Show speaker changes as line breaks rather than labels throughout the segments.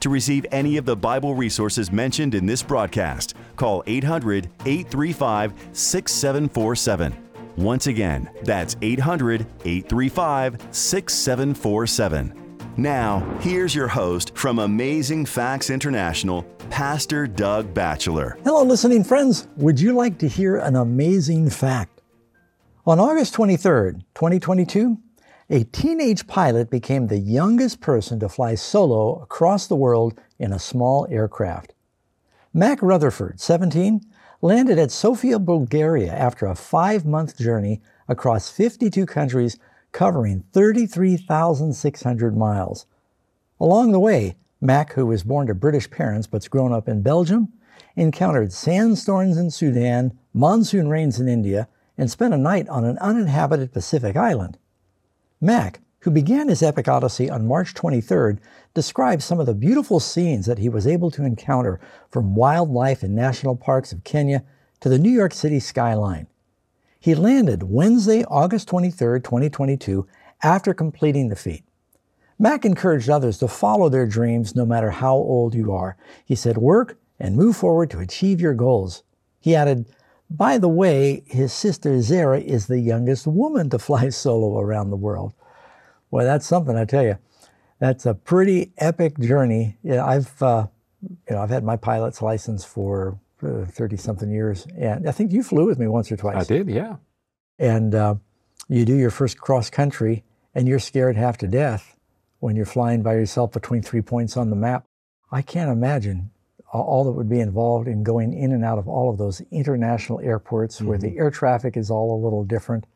To receive any of the Bible resources mentioned in this broadcast, call 800 835 6747. Once again, that's 800 835 6747. Now, here's your host from Amazing Facts International, Pastor Doug Batchelor.
Hello, listening friends. Would you like to hear an amazing fact? On August 23rd, 2022, a teenage pilot became the youngest person to fly solo across the world in a small aircraft. Mack Rutherford, 17, landed at Sofia, Bulgaria after a five month journey across 52 countries covering 33,600 miles. Along the way, Mack, who was born to British parents but's grown up in Belgium, encountered sandstorms in Sudan, monsoon rains in India, and spent a night on an uninhabited Pacific island. Mack, who began his epic odyssey on March 23rd, describes some of the beautiful scenes that he was able to encounter from wildlife in national parks of Kenya to the New York City skyline. He landed Wednesday, August 23, 2022, after completing the feat. Mack encouraged others to follow their dreams no matter how old you are. He said, Work and move forward to achieve your goals. He added, by the way, his sister Zara is the youngest woman to fly solo around the world. Well, that's something I tell you. That's a pretty epic journey. Yeah, I've uh, you know I've had my pilot's license for thirty uh, something years, and I think you flew with me once or twice.
I did, yeah.
And uh, you do your first cross country, and you're scared half to death when you're flying by yourself between three points on the map. I can't imagine all that would be involved in going in and out of all of those international airports mm-hmm. where the mm-hmm. air traffic is all a little different.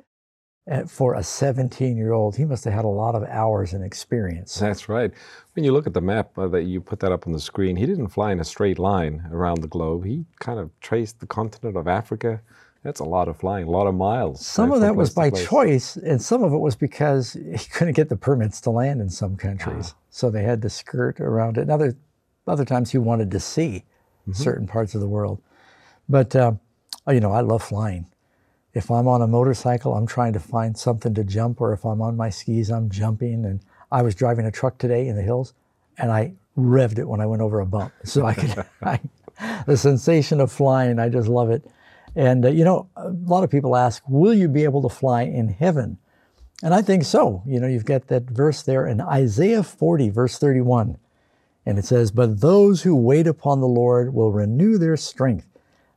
And for a 17 year old, he must have had a lot of hours and experience.
That's right. When you look at the map uh, that you put that up on the screen, he didn't fly in a straight line around the globe. He kind of traced the continent of Africa. That's a lot of flying, a lot of miles.
Some of that was by choice, and some of it was because he couldn't get the permits to land in some countries. Ah. So they had to skirt around it. Another other times he wanted to see mm-hmm. certain parts of the world. But, uh, you know, I love flying. If I'm on a motorcycle, I'm trying to find something to jump, or if I'm on my skis, I'm jumping. And I was driving a truck today in the hills, and I revved it when I went over a bump. So I could, I, the sensation of flying, I just love it. And, uh, you know, a lot of people ask, will you be able to fly in heaven? And I think so. You know, you've got that verse there in Isaiah 40, verse 31. And it says, But those who wait upon the Lord will renew their strength.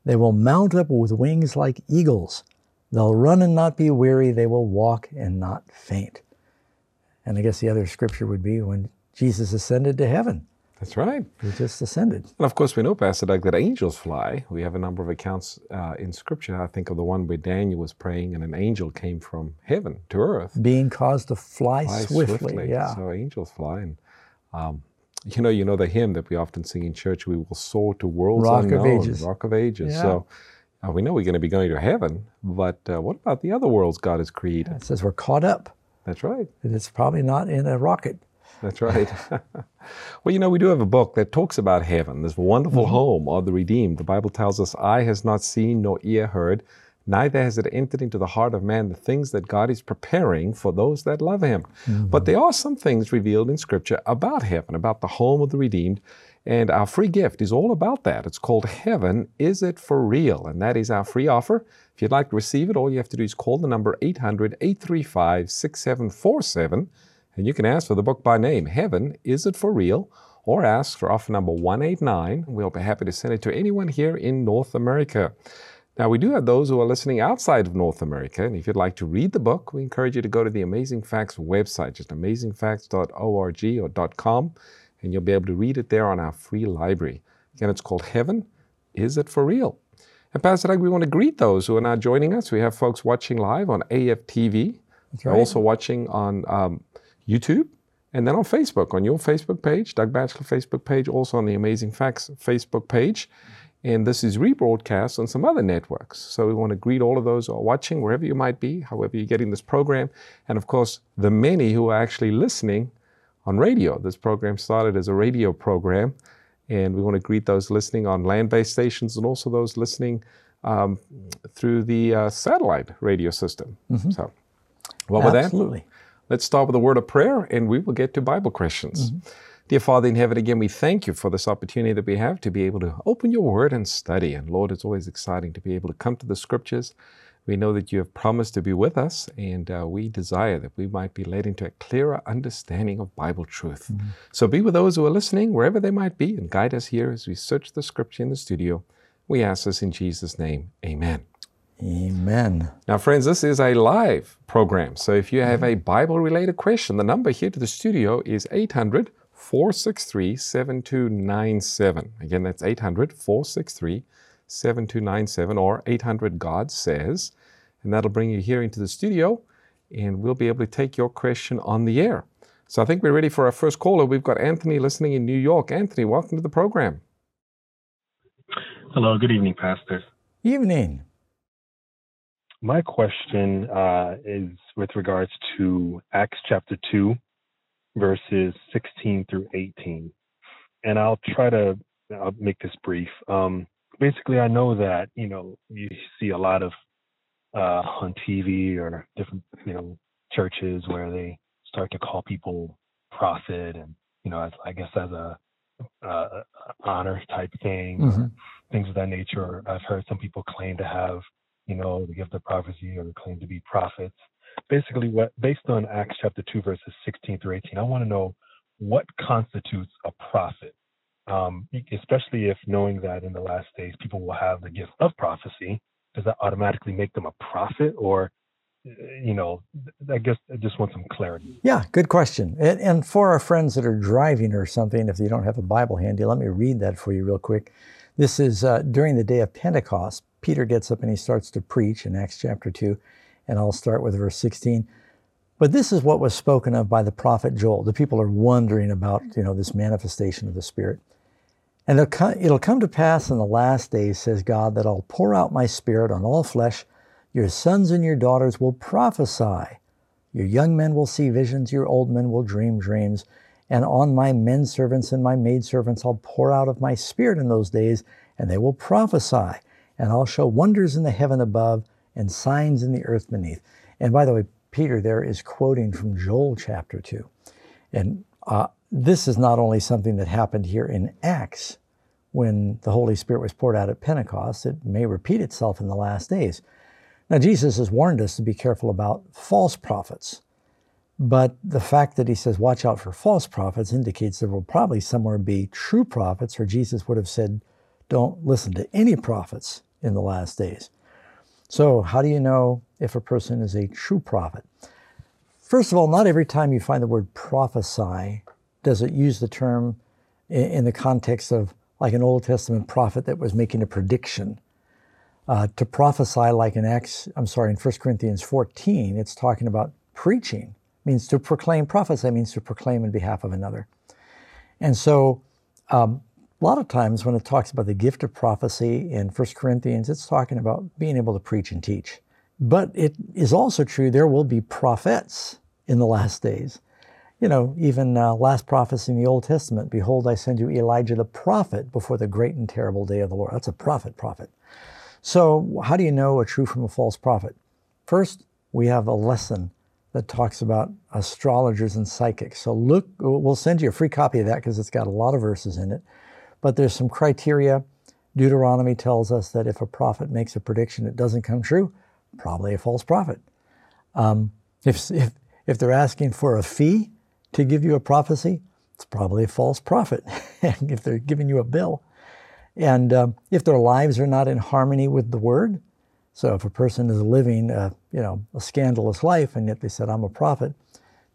They will mount up with wings like eagles. They'll run and not be weary. They will walk and not faint. And I guess the other scripture would be when Jesus ascended to heaven.
That's right.
He just ascended.
And of course, we know, Pastor Doug, that angels fly. We have a number of accounts uh, in Scripture. I think of the one where Daniel was praying and an angel came from heaven to earth.
Being caused to fly, fly swiftly. swiftly. Yeah.
So angels fly. And um, you know, you know the hymn that we often sing in church. We will soar to worlds
Rock
unknown,
of Ages.
Rock of Ages. Yeah. So uh, we know we're going to be going to heaven, but uh, what about the other worlds God has created?
Yeah, it says we're caught up.
That's right.
And it's probably not in a rocket.
That's right. well, you know, we do have a book that talks about heaven, this wonderful mm-hmm. home of the redeemed. The Bible tells us, "Eye has not seen nor ear heard." Neither has it entered into the heart of man the things that God is preparing for those that love him. Mm-hmm. But there are some things revealed in Scripture about heaven, about the home of the redeemed. And our free gift is all about that. It's called Heaven Is It For Real? And that is our free offer. If you'd like to receive it, all you have to do is call the number 800 835 6747 and you can ask for the book by name, Heaven Is It For Real? Or ask for offer number 189. We'll be happy to send it to anyone here in North America. Now, we do have those who are listening outside of North America, and if you'd like to read the book, we encourage you to go to the Amazing Facts website, just amazingfacts.org or .com, and you'll be able to read it there on our free library. Again, it's called Heaven, Is It For Real? And Pastor Doug, we want to greet those who are now joining us. We have folks watching live on AFTV. That's right. also watching on um, YouTube And then on Facebook, on your Facebook page, Doug Batchelor Facebook page, also on the Amazing Facts Facebook page. And this is rebroadcast on some other networks. So we want to greet all of those who are watching, wherever you might be, however you're getting this program. And of course, the many who are actually listening on radio. This program started as a radio program. And we want to greet those listening on land based stations and also those listening um, through the uh, satellite radio system. Mm-hmm. So, well, with that,
Absolutely.
let's start with a word of prayer and we will get to Bible questions.
Mm-hmm.
Dear Father in heaven, again, we thank you for this opportunity that we have to be able to open your word and study. And Lord, it's always exciting to be able to come to the scriptures. We know that you have promised to be with us, and uh, we desire that we might be led into a clearer understanding of Bible truth.
Mm-hmm.
So be with those who are listening, wherever they might be, and guide us here as we search the scripture in the studio. We ask this in Jesus' name. Amen.
Amen.
Now, friends, this is a live program. So if you have a Bible related question, the number here to the studio is 800 463 7297. Again, that's 800 463 7297 or 800 God Says. And that'll bring you here into the studio, and we'll be able to take your question on the air. So I think we're ready for our first caller. We've got Anthony listening in New York. Anthony, welcome to the program.
Hello, good evening, Pastor.
Evening.
My question uh, is with regards to Acts chapter 2, verses 16 through 18. And I'll try to I'll make this brief. Um, basically, I know that, you know, you see a lot of uh, on TV or different, you know, churches where they start to call people prophet and, you know, as, I guess as a uh, honor type thing,
Mhm.
things of that nature. I've heard some people claim to have, you know, the gift of prophecy or claim to be prophets. Basically, what based on Acts chapter two verses sixteen through eighteen, I want to know what constitutes a prophet, um, especially if knowing that in the last days people will have the gift of prophecy. Does that automatically make them a prophet, or uh, you know, I guess I just want some clarity.
Yeah, good question. And, and for our friends that are driving or something, if you don't have a Bible handy, let me read that for you real quick. This is uh, during the day of Pentecost. Peter gets up and he starts to preach in Acts chapter 2, and I'll start with verse 16. But this is what was spoken of by the prophet Joel. The people are wondering about, you know, this manifestation of the Spirit. And it'll co- it'll come to pass in the last days, says God, that I'll pour out my Spirit on all flesh. Your sons and your daughters will prophesy. Your young men will see visions, your old men will dream dreams. And on my men servants and my maidservants I'll pour out of my spirit in those days, and they will prophesy. And I'll show wonders in the heaven above and signs in the earth beneath. And by the way, Peter there is quoting from Joel chapter 2. And uh, this is not only something that happened here in Acts when the Holy Spirit was poured out at Pentecost, it may repeat itself in the last days. Now, Jesus has warned us to be careful about false prophets. But the fact that he says, watch out for false prophets, indicates there will probably somewhere be true prophets, or Jesus would have said, don't listen to any prophets in the last days. So, how do you know if a person is a true prophet? First of all, not every time you find the word prophesy does it use the term in, the context of like an Old Testament prophet that was making a prediction. Uh, to prophesy, like in Acts, I'm sorry, in 1 Corinthians 14, it's talking about preaching means to proclaim prophesy means to proclaim in behalf of another and so um, a lot of times when it talks about the gift of prophecy in 1 corinthians it's talking about being able to preach and teach. But it is also true there will be prophets in the last days. You know even uh, last prophecy in the old testament behold i send you elijah the prophet before the great and terrible day of the lord. That's a prophet prophet. So how do you know a true from a false prophet? First we have a lesson that talks about astrologers and psychics. So look, we'll send you a free copy of that because it's got a lot of verses in it. But there's some criteria. Deuteronomy tells us that if a prophet makes a prediction that doesn't come true, probably a false prophet. Um, if, if, if they're asking for a fee to give you a prophecy, it's probably a false prophet if they're giving you a bill. And um, if their lives are not in harmony with the word, so if a person is living, a, you know, a scandalous life, and yet they said, "I'm a prophet,"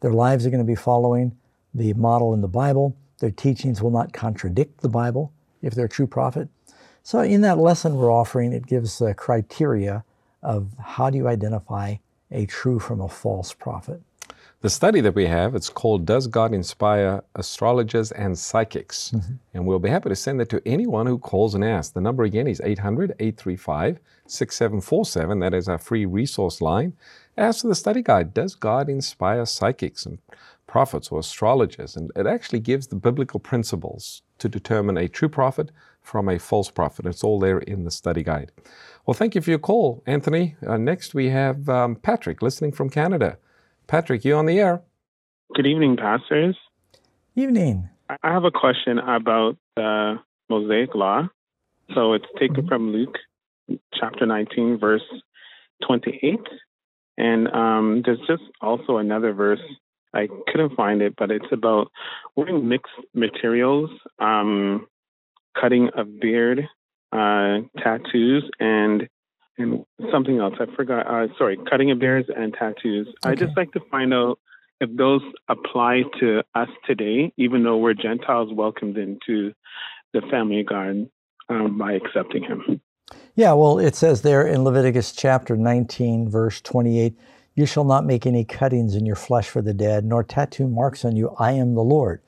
their lives are going to be following the model in the Bible. Their teachings will not contradict the Bible if they're a true prophet. So in that lesson we're offering, it gives the criteria of how do you identify a true from a false prophet.
The study that we have, it's called Does God Inspire Astrologers and Psychics? Mm-hmm. And we'll be happy to send that to anyone who calls and asks. The number again is 800 835 6747. That is our free resource line. As for the study guide, Does God Inspire Psychics and Prophets or Astrologers? And it actually gives the biblical principles to determine a true prophet from a false prophet. It's all there in the study guide. Well, thank you for your call, Anthony. Uh, next, we have um, Patrick listening from Canada. Patrick, you on the air.
Good evening, pastors.
Evening.
I have a question about the Mosaic Law. So it's taken mm-hmm. from Luke chapter 19, verse 28. And um, there's just also another verse. I couldn't find it, but it's about wearing mixed materials, um, cutting a beard, uh, tattoos, and and something else. I forgot. Uh, sorry, cutting of beards and tattoos. Okay. I just like to find out if those apply to us today, even though we're Gentiles welcomed into the family garden um, by accepting Him.
Yeah, well, it says there in Leviticus chapter 19, verse 28 You shall not make any cuttings in your flesh for the dead, nor tattoo marks on you. I am the Lord.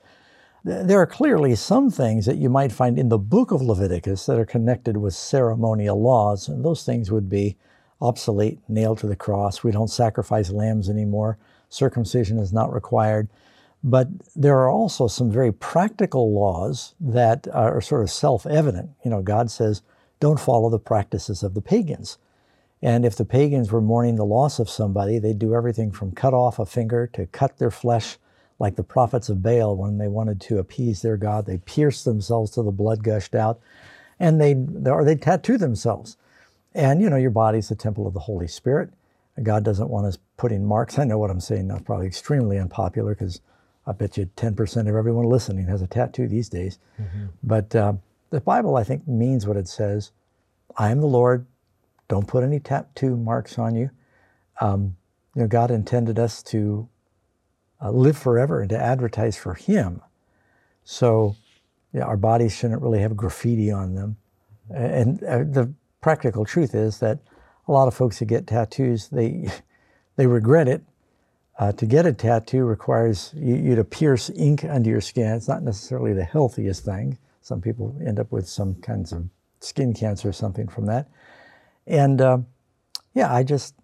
There are clearly some things that you might find in the book of Leviticus that are connected with ceremonial laws, and those things would be obsolete, nailed to the cross. We don't sacrifice lambs anymore. Circumcision is not required. But there are also some very practical laws that are sort of self evident. You know, God says, don't follow the practices of the pagans. And if the pagans were mourning the loss of somebody, they'd do everything from cut off a finger to cut their flesh like the prophets of Baal, when they wanted to appease their God, they pierced themselves till the blood gushed out, and they or they tattoo themselves. And you know, your body's the temple of the Holy Spirit. God doesn't want us putting marks. I know what I'm saying now, probably extremely unpopular because I bet you 10% of everyone listening has a tattoo these days. Mm-hmm. But uh, the Bible, I think, means what it says. I am the Lord. Don't put any tattoo marks on you. Um, you know, God intended us to uh, live forever and to advertise for Him. So, yeah, our bodies shouldn't really have graffiti on them. And uh, the practical truth is that a lot of folks who get tattoos, they they regret it. Uh, to get a tattoo requires you, you, to pierce ink under your skin. It's not necessarily the healthiest thing. Some people end up with some kinds of skin cancer or something from that. And uh, yeah, I just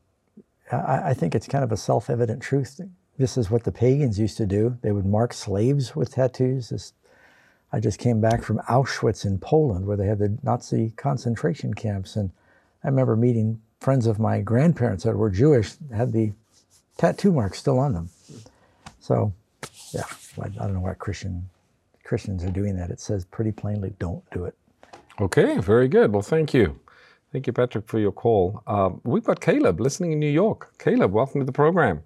I, I, think it's kind of a self-evident truth this is what the pagans used to do. They would mark slaves with tattoos. This, I just came back from Auschwitz in Poland, where they had the Nazi concentration camps, and I remember meeting friends of my grandparents that were Jewish had the tattoo marks still on them. So, yeah, I, I don't know why Christian Christians are doing that. It says pretty plainly, don't do it.
Okay, very good. Well, thank you. Thank you, Patrick, for your call. Uh, we've got Caleb listening in New York. Caleb, welcome to the program.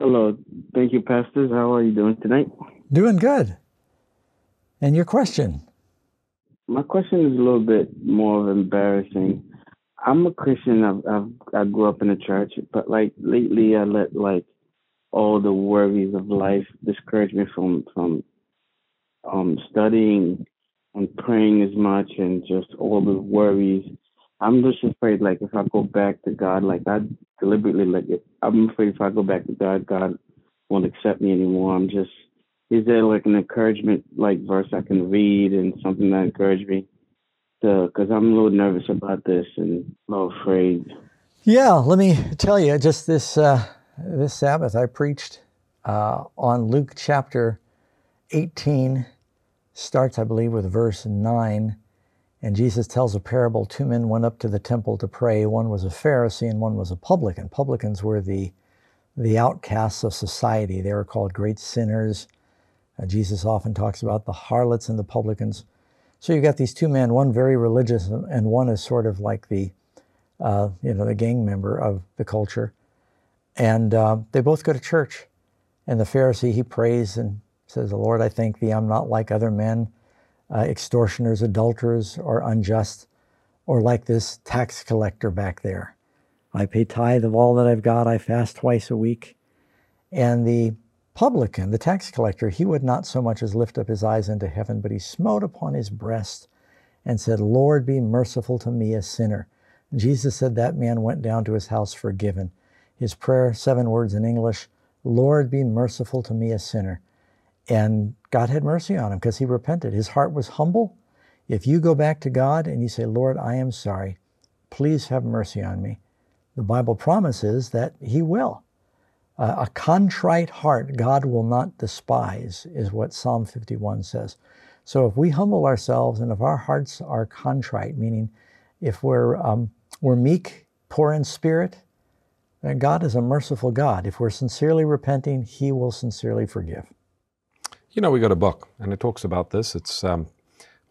Hello. Thank you, pastors. How are you doing tonight?
Doing good. And your question?
My question is a little bit more of embarrassing. I'm a Christian. I've, I've I grew up in a church, but like lately, I let like all the worries of life discourage me from from um studying and praying as much, and just all the worries I'm just afraid, like, if I go back to God, like, I deliberately, like, I'm afraid if I go back to God, God won't accept me anymore. I'm just, is there like an encouragement, like, verse I can read and something that encourage me? Because I'm a little nervous about this and a little afraid.
Yeah, let me tell you, just this uh, this Sabbath, I preached uh, on Luke chapter 18, starts, I believe, with verse 9 and Jesus tells a parable two men went up to the temple to pray. One was a Pharisee and one was a publican. Publicans were the, the outcasts of society, they were called great sinners. Uh, Jesus often talks about the harlots and the publicans. So you've got these two men, one very religious and one is sort of like the, uh, you know, the gang member of the culture. And uh, they both go to church. And the Pharisee, he prays and says, the Lord, I thank thee, I'm not like other men uh, extortioners, adulterers, or unjust, or like this tax collector back there. I pay tithe of all that I've got. I fast twice a week. And the publican, the tax collector, he would not so much as lift up his eyes into heaven, but he smote upon his breast and said, Lord, be merciful to me, a sinner. Jesus said that man went down to his house forgiven. His prayer, seven words in English Lord, be merciful to me, a sinner. And God had mercy on him because he repented. His heart was humble. If you go back to God and you say, Lord, I am sorry, please have mercy on me, the Bible promises that he will. Uh, a contrite heart God will not despise, is what Psalm 51 says. So if we humble ourselves and if our hearts are contrite, meaning if we're, um, we're meek, poor in spirit, then God is a merciful God. If we're sincerely repenting, He will sincerely forgive.
You know, we got a book, and it talks about this. It's um,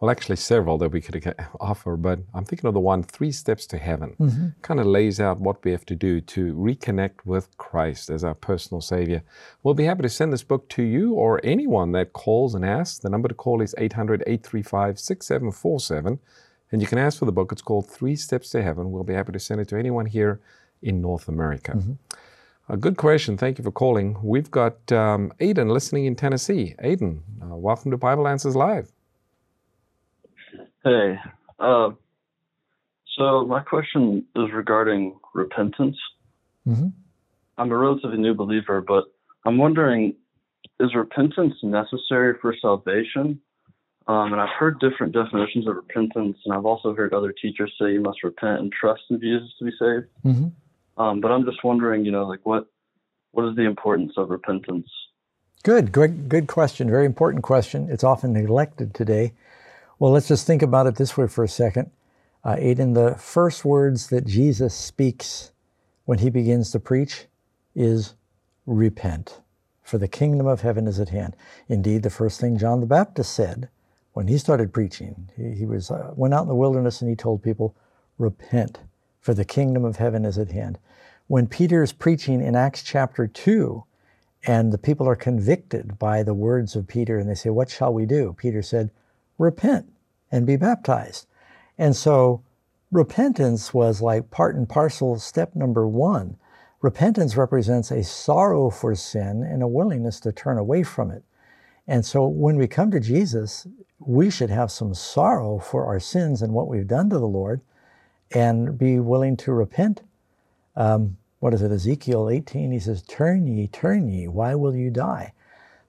well, actually, several that we could offer, but I'm thinking of the one, Three Steps to Heaven. Mm-hmm. Kind of lays out what we have to do to reconnect with Christ as our personal Savior. We'll be happy to send this book to you or anyone that calls and asks. The number to call is 800 835 6747. And you can ask for the book. It's called Three Steps to Heaven. We'll be happy to send it to anyone here in North America. Mm-hmm. A good question. Thank you for calling. We've got um, Aiden listening in Tennessee. Aiden, uh, welcome to Bible Answers Live.
Hey, uh, so my question is regarding repentance. Mm-hmm. I'm a relatively new believer, but I'm wondering is repentance necessary for salvation? Um, and I've heard different definitions of repentance, and I've also heard other teachers say you must repent and trust in Jesus to be saved. Mm-hmm. Um, but I'm just wondering, you know, like what what is the importance of repentance?
Good, good, good question. Very important question. It's often neglected today. Well, let's just think about it this way for a second. Uh, Aiden, the first words that Jesus speaks when he begins to preach is repent, for the kingdom of heaven is at hand. Indeed, the first thing John the Baptist said when he started preaching, he, he was uh, went out in the wilderness and he told people, repent, for the kingdom of heaven is at hand. When Peter is preaching in Acts chapter 2, and the people are convicted by the words of Peter, and they say, What shall we do? Peter said, repent and be baptized. And so repentance was like part and parcel step number one. Repentance represents a sorrow for sin and a willingness to turn away from it. And so when we come to Jesus, we should have some sorrow for our sins and what we've done to the Lord and be willing to repent. Um, what is it, Ezekiel 18? He says, Turn ye, turn ye, why will you die?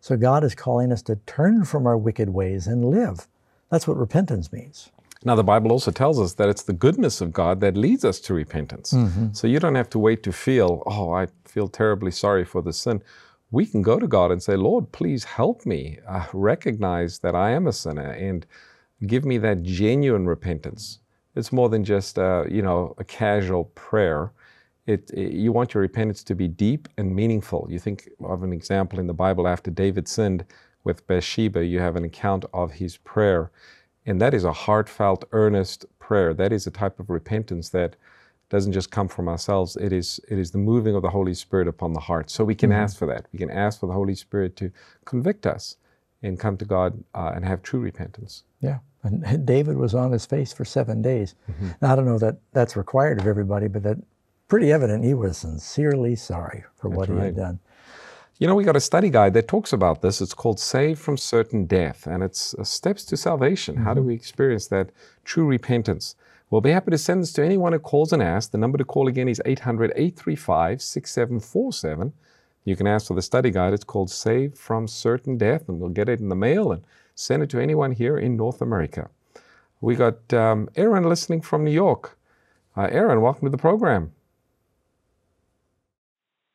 So God is calling us to turn from our wicked ways and live. That's what repentance means.
Now, the Bible also tells us that it's the goodness of God that leads us to repentance. Mm-hmm. So you don't have to wait to feel, oh, I feel terribly sorry for the sin. We can go to God and say, Lord, please help me uh, recognize that I am a sinner and give me that genuine repentance. It's more than just, uh, you know, a casual prayer. It, it, you want your repentance to be deep and meaningful. You think of an example in the Bible after David sinned, with Bathsheba, you have an account of his prayer. And that is a heartfelt, earnest prayer. That is a type of repentance that doesn't just come from ourselves. It is, it is the moving of the Holy Spirit upon the heart. So we can mm-hmm. ask for that. We can ask for the Holy Spirit to convict us and come to God uh, and have true repentance.
Yeah. And David was on his face for seven days. Mm-hmm. Now, I don't know that that's required of everybody, but that pretty evident he was sincerely sorry for that's what right. he had done.
You know, we got a study guide that talks about this. It's called Save from Certain Death, and it's uh, steps to salvation. Mm-hmm. How do mm-hmm. we experience that true repentance? We'll be happy to send this to anyone who calls and asks. The number to call again is 800 835 6747. You can ask for the study guide. It's called Save from Certain Death, and we'll get it in the mail and send it to anyone here in North America. We got um, Aaron listening from New York. Uh, Aaron, welcome to the program.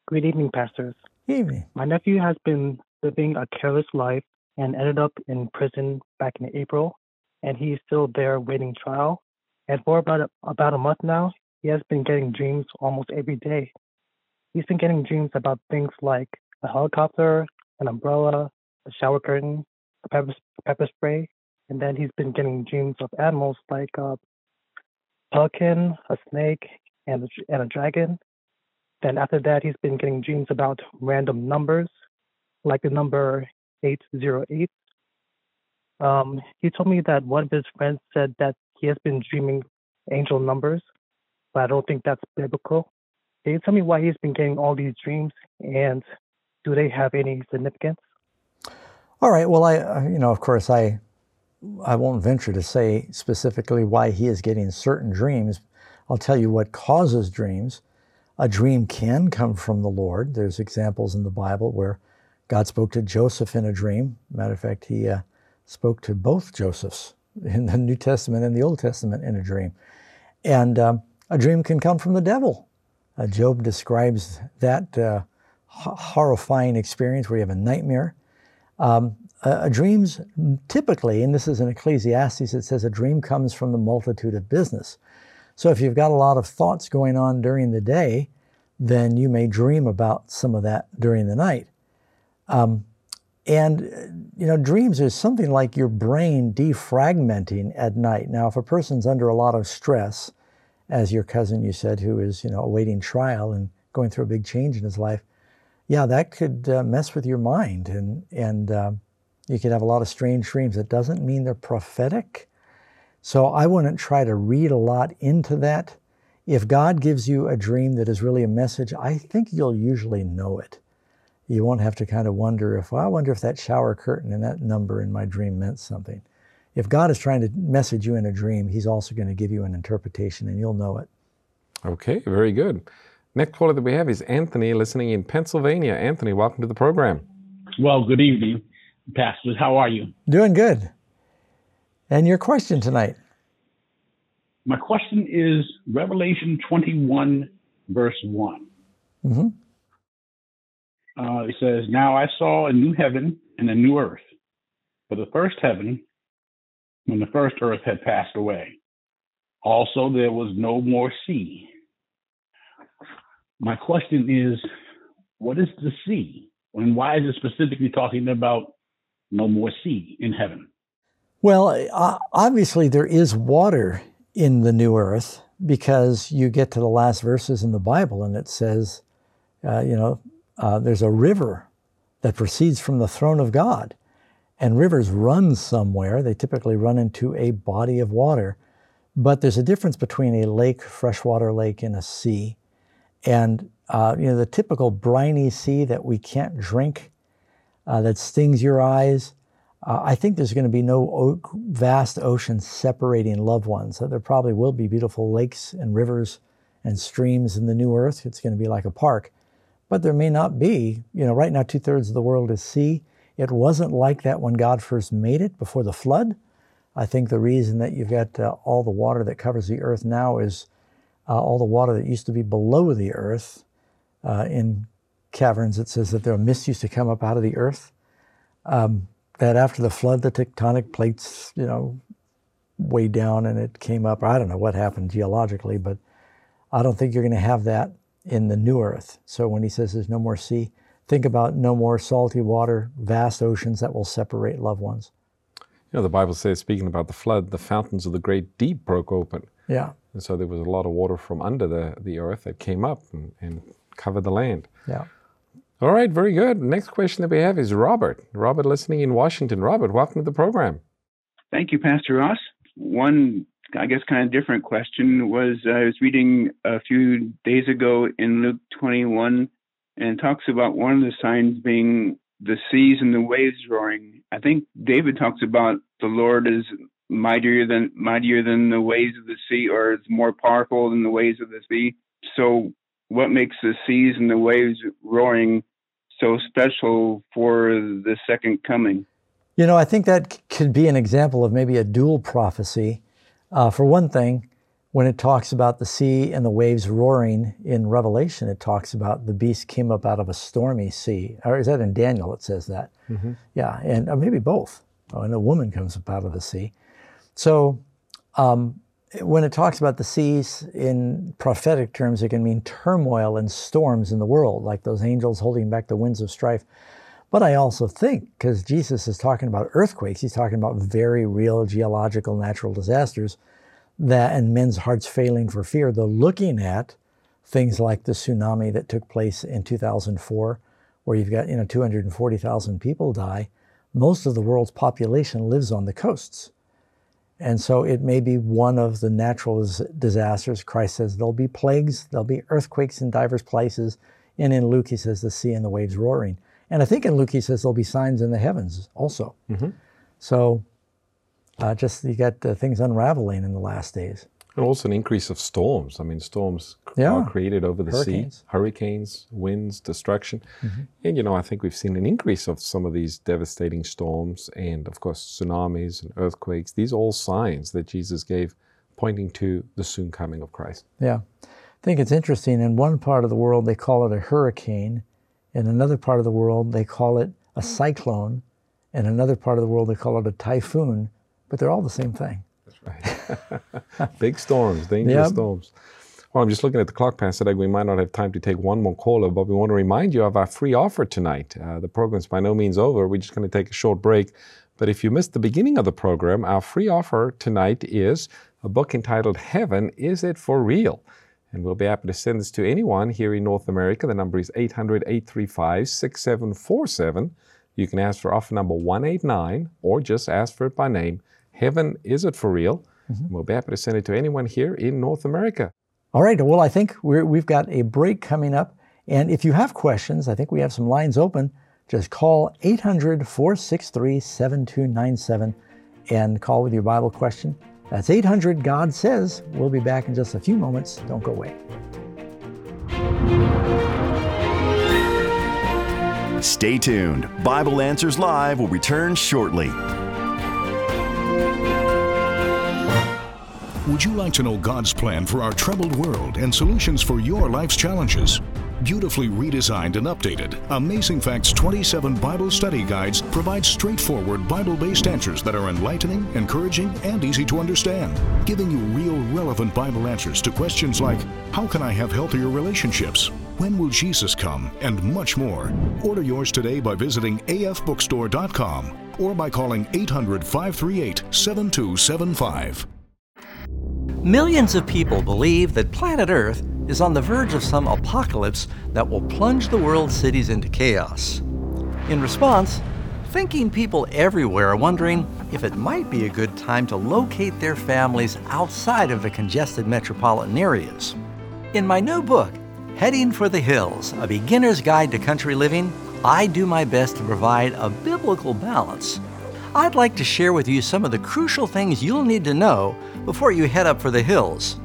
Good evening, pastors.
Evening.
My nephew has been living a careless life and ended up in prison back in April, and he's still there waiting trial. And for about a, about a month now, he has been getting dreams almost every day. He's been getting dreams about things like a helicopter, an umbrella, a shower curtain, a pepper, pepper spray, and then he's been getting dreams of animals like a pelican, a snake, and a, and a dragon. Then after that, he's been getting dreams about random numbers, like the number 808. Um, he told me that one of his friends said that he has been dreaming angel numbers, but I don't think that's biblical. Can you tell me why he's been getting all these dreams, and do they have any significance?
All right. Well, I, you know, of course, I, I won't venture to say specifically why he is getting certain dreams. I'll tell you what causes dreams. A dream can come from the Lord. There's examples in the Bible where God spoke to Joseph in a dream. Matter of fact, he uh, spoke to both Josephs in the New Testament and the Old Testament in a dream. And um, a dream can come from the devil. Uh, Job describes that uh, horrifying experience where you have a nightmare. Um, a, dream's typically, and this is in Ecclesiastes, it says a dream comes from the multitude of business. So if you've got a lot of thoughts going on during the day, then you may dream about some of that during the night. Um, and, you know, dreams is something like your brain defragmenting at night. Now, if a person's under a lot of stress, as your cousin you said, who is, you know, awaiting trial and going through a big change in his life, yeah, that could uh, mess with your mind and, and uh, you could have a lot of strange dreams. It doesn't mean they're prophetic, so I wouldn't try to read a lot into that. If God gives you a dream that is really a message, I think you'll usually know it. You won't have to kind of wonder if, well, I wonder if that shower curtain and that number in my dream meant something. If God is trying to message you in a dream, He's also going to give you an interpretation and you'll know it.
Okay, very good. Next caller that we have is Anthony listening in Pennsylvania. Anthony, welcome to the program.
Well, good evening, Pastor. How are you?
Doing good. And your question tonight?
My question is Revelation 21, verse one mm-hmm. uh, it says, Now I saw a new heaven and a new earth. For the first heaven, when the first earth had passed away, also there was no more sea. My question is, what is the sea? And why is it specifically talking about no more sea in heaven?
Well, obviously, there is water in the new earth because you get to the last verses in the Bible and it says, uh, you know, uh, there's a river that proceeds from the throne of God. And rivers run somewhere. They typically run into a body of water. But there's a difference between a lake, freshwater lake, and a sea. And, uh, you know, the typical briny sea that we can't drink, uh, that stings your eyes, uh, I think there's going to be no vast ocean separating loved ones. There probably will be beautiful lakes and rivers and streams in the new earth. It's going to be like a park. But there may not be. You know, right now, two thirds of the world is sea. It wasn't like that when God first made it before the flood. I think the reason that you've got uh, all the water that covers the earth now is uh, all the water that used to be below the earth uh, in caverns. It says that there are mists used to come up out of the earth. Um, that after the flood, the tectonic plates, you know, way down and it came up. I don't know what happened geologically, but I don't think you're going to have that in the new earth. So when he says there's no more sea, think about no more salty water, vast oceans that will separate loved ones.
You know, the Bible says, speaking about the flood, the fountains of the great deep broke open.
Yeah.
And so there was a lot of water from under the, the earth that came up and, and covered the land.
Yeah.
All right, very good. Next question that we have is Robert. Robert, listening in Washington. Robert, welcome to the program.
Thank you, Pastor Ross. One, I guess, kind of different question was I was reading a few days ago in Luke 21, and talks about one of the signs being the seas and the waves roaring. I think David talks about the Lord is mightier than mightier than the waves of the sea, or is more powerful than the waves of the sea. So, what makes the seas and the waves roaring so special for the second coming?
You know, I think that could be an example of maybe a dual prophecy. Uh, for one thing, when it talks about the sea and the waves roaring in Revelation, it talks about the beast came up out of a stormy sea. Or is that in Daniel? It says that. Mm-hmm. Yeah, and maybe both. Oh, and a woman comes up out of the sea. So um, when it talks about the seas in prophetic terms, it can mean turmoil and storms in the world, like those angels holding back the winds of strife. But I also think, because Jesus is talking about earthquakes, he's talking about very real geological natural disasters that and men's hearts failing for fear. They're looking at things like the tsunami that took place in 2004, where you've got, you know, 240,000 people die. Most of the world's population lives on the coasts. And so it may be one of the natural disasters. Christ says there'll be plagues, there'll be earthquakes in divers places. And in Luke, he says the sea and the waves roaring. And I think in Luke, he says there'll be signs in the heavens also. Mm-hmm. So uh, just you got uh, things unraveling in the last days.
And also an increase of storms. I mean, storms yeah. are created over the hurricanes. sea, hurricanes, winds, destruction. Mm-hmm. And, you know, I think we've seen an increase of some of these devastating storms and, of course, tsunamis and earthquakes. These are all signs that Jesus gave pointing to the soon coming of Christ.
Yeah. I think it's interesting. In one part of the world, they call it a hurricane. In another part of the world, they call it a cyclone. In another part of the world, they call it a typhoon. But they're all the same thing.
That's right. Big storms, dangerous yep. storms. Well, I'm just looking at the clock, Pastor Doug. We might not have time to take one more caller, but we want to remind you of our free offer tonight. Uh, the program's by no means over. We're just going to take a short break. But if you missed the beginning of the program, our free offer tonight is a book entitled Heaven Is It For Real? And we'll be happy to send this to anyone here in North America. The number is 800 835 6747. You can ask for offer number 189 or just ask for it by name. Heaven Is It For Real? Mm-hmm. We'll be happy to send it to anyone here in North America.
All right. Well, I think we have got a break coming up. And if you have questions, I think we have some lines open. Just call 800 463 7297 and call with your Bible question. That's 800 God Says. We'll be back in just a few moments. Don't go away.
Stay tuned. Bible Answers Live will return shortly.
Would you like to know God's plan for our troubled world and solutions for your life's challenges? Beautifully redesigned and updated, Amazing Facts 27 Bible Study Guides provide straightforward Bible based answers that are enlightening, encouraging, and easy to understand, giving you real, relevant Bible answers to questions like How can I have healthier relationships? When will Jesus come? And much more. Order yours today by visiting afbookstore.com or by calling 800 538 7275.
Millions of people believe that planet Earth is on the verge of some apocalypse that will plunge the world's cities into chaos. In response, thinking people everywhere are wondering if it might be a good time to locate their families outside of the congested metropolitan areas. In my new book, Heading for the Hills A Beginner's Guide to Country Living, I do my best to provide a biblical balance I'd like to share with you some of the crucial things you'll need to know before you head up for the hills.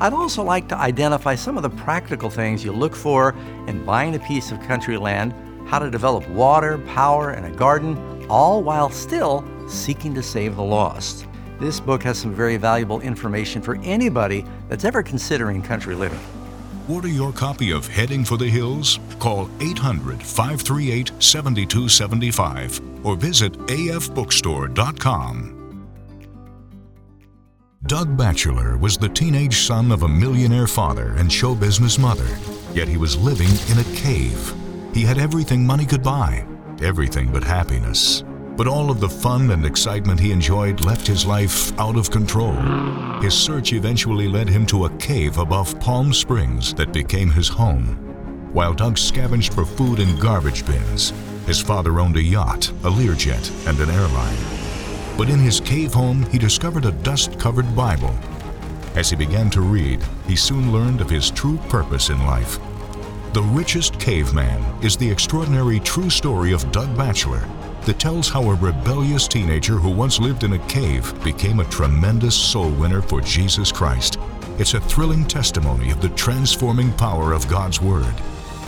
I'd also like to identify some of the practical things you look for in buying a piece of country land, how to develop water, power, and a garden, all while still seeking to save the lost. This book has some very valuable information for anybody that's ever considering country living.
Order your copy of Heading for the Hills. Call 800 538 7275 or visit afbookstore.com. Doug Batchelor was the teenage son of a millionaire father and show business mother, yet he was living in a cave. He had everything money could buy, everything but happiness. But all of the fun and excitement he enjoyed left his life out of control. His search eventually led him to a cave above Palm Springs that became his home. While Doug scavenged for food in garbage bins, his father owned a yacht, a Learjet, and an airline. But in his cave home, he discovered a dust covered Bible. As he began to read, he soon learned of his true purpose in life. The Richest Caveman is the extraordinary true story of Doug Batchelor that tells how a rebellious teenager who once lived in a cave became a tremendous soul winner for Jesus Christ. It's a thrilling testimony of the transforming power of God's Word.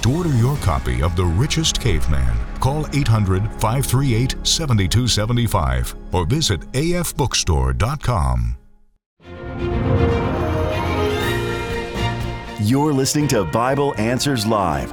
To order your copy of The Richest Caveman, call 800 538 7275 or visit afbookstore.com.
You're listening to Bible Answers Live,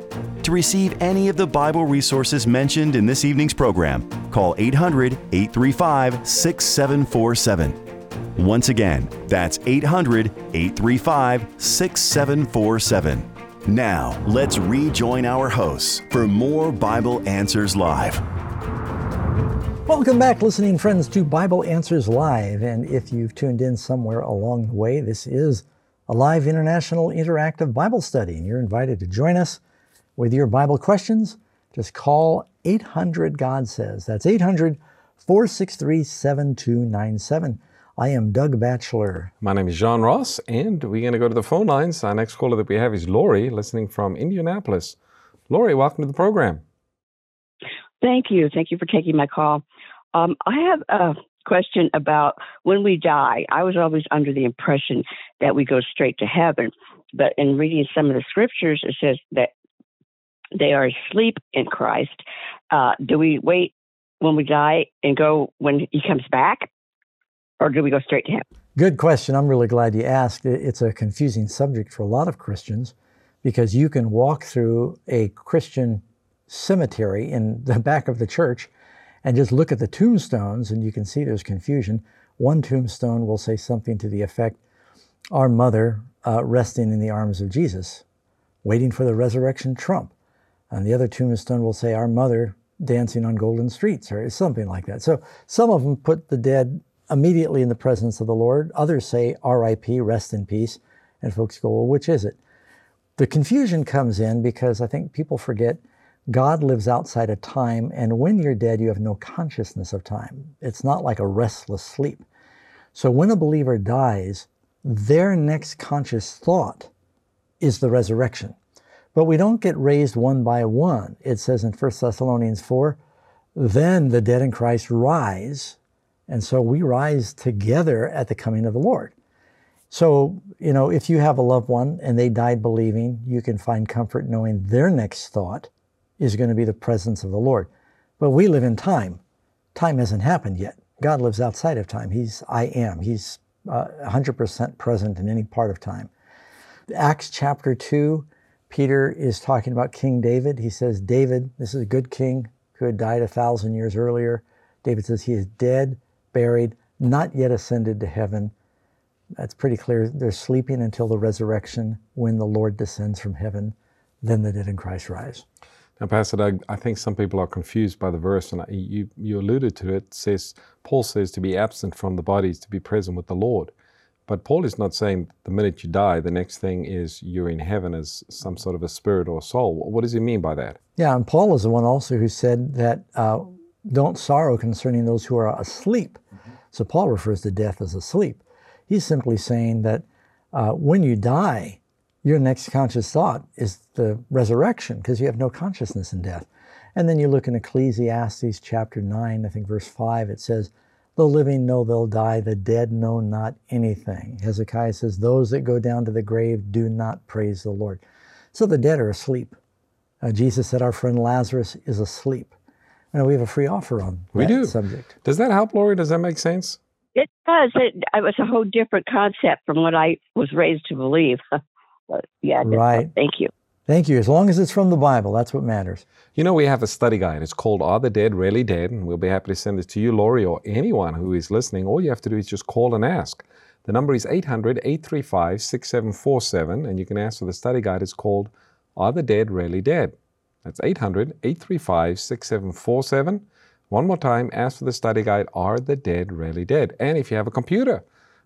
To receive any of the Bible resources mentioned in this evening's program, call 800 835 6747. Once again, that's 800 835 6747. Now, let's rejoin our hosts for more Bible Answers Live.
Welcome back, listening friends, to Bible Answers Live. And if you've tuned in somewhere along the way, this is a live international interactive Bible study, and you're invited to join us with your Bible questions. Just call 800 God Says. That's 800 463 7297. I am Doug Batchelor.
My name is Jëan Ross, and we're going to go to the phone lines. Our next caller that we have is Lori, listening from Indianapolis. Lori, welcome to the program.
Thank you. Thank you for taking my call. Um, I have a question about when we die. I was always under the impression that we go straight to heaven, but in reading some of the scriptures, it says that they are asleep in Christ. Uh, do we wait when we die and go when he comes back, or do we go straight to him?
Good question. I'm really glad you asked. It's a confusing subject for a lot of Christians because you can walk through a Christian cemetery in the back of the church and just look at the tombstones and you can see there's confusion. One tombstone will say something to the effect, Our mother uh, resting in the arms of Jesus, waiting for the resurrection trump. And the other tombstone will say, Our mother dancing on golden streets, or something like that. So some of them put the dead immediately in the presence of the Lord. Others say, RIP, rest in peace. And folks go, Well, which is it? The confusion comes in because I think people forget God lives outside of time, and when you're dead, you have no consciousness of time. It's not like a restless sleep. So when a believer dies, their next conscious thought is the resurrection. But we don't get raised one by one. It says in 1 Thessalonians 4, then the dead in Christ rise. And so we rise together at the coming of the Lord. So, you know, if you have a loved one and they died believing, you can find comfort knowing their next thought is going to be the presence of the Lord. But we live in time. Time hasn't happened yet. God lives outside of time. He's I am. He's uh, 100% present in any part of time. Acts chapter 2, Peter is talking about King David. He says, David, this is a good king who had died a thousand years earlier. David says, He is dead, buried, not yet ascended to heaven. That's pretty clear. They're sleeping until the resurrection when the Lord descends from heaven. Then the dead in Christ rise.
Now, Pastor Doug, I think some people are confused by the verse, and you, you alluded to it. it. Says Paul says to be absent from the body is to be present with the Lord. But Paul is not saying the minute you die, the next thing is you're in heaven as some sort of a spirit or soul. What does he mean by that?
Yeah, and Paul is the one also who said that uh, don't sorrow concerning those who are asleep. Mm-hmm. So Paul refers to death as asleep. He's simply saying that uh, when you die, your next conscious thought is the resurrection because you have no consciousness in death. And then you look in Ecclesiastes chapter 9, I think verse 5, it says, The living know they'll die, the dead know not anything. Hezekiah says, Those that go down to the grave do not praise the Lord. So the dead are asleep. Uh, Jesus said, Our friend Lazarus is asleep. And we have a free offer on
we do.
subject.
Does that help, Lori? Does that make sense?
It does. It, it was a whole different concept from what I was raised to believe. But yeah,
right.
Thank you.
Thank you. As long as it's from the Bible, that's what matters.
You know, we have a study guide. It's called Are the Dead Really Dead? And we'll be happy to send it to you, Lori, or anyone who is listening. All you have to do is just call and ask. The number is 800 835 6747, and you can ask for the study guide. It's called Are the Dead Really Dead? That's 800 835 6747. One more time, ask for the study guide Are the Dead Really Dead? And if you have a computer,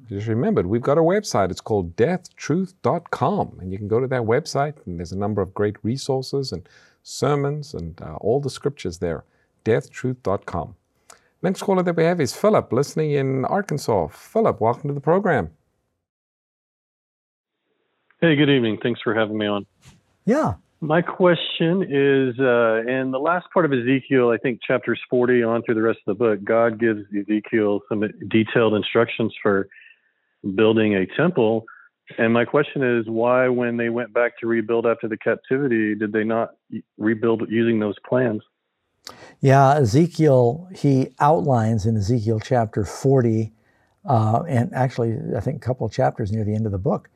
just remembered, we've got a website. It's called deathtruth.com. And you can go to that website, and there's a number of great resources and sermons and uh, all the scriptures there. Deathtruth.com. Next caller that we have is Philip, listening in Arkansas. Philip, welcome to the program.
Hey, good evening. Thanks for having me on.
Yeah.
My question is uh, in the last part of Ezekiel, I think chapters 40 on through the rest of the book, God gives Ezekiel some detailed instructions for building a temple. And my question is why, when they went back to rebuild after the captivity, did they not rebuild using those plans?
Yeah, Ezekiel, he outlines in Ezekiel chapter 40, uh, and actually, I think a couple of chapters near the end of the book,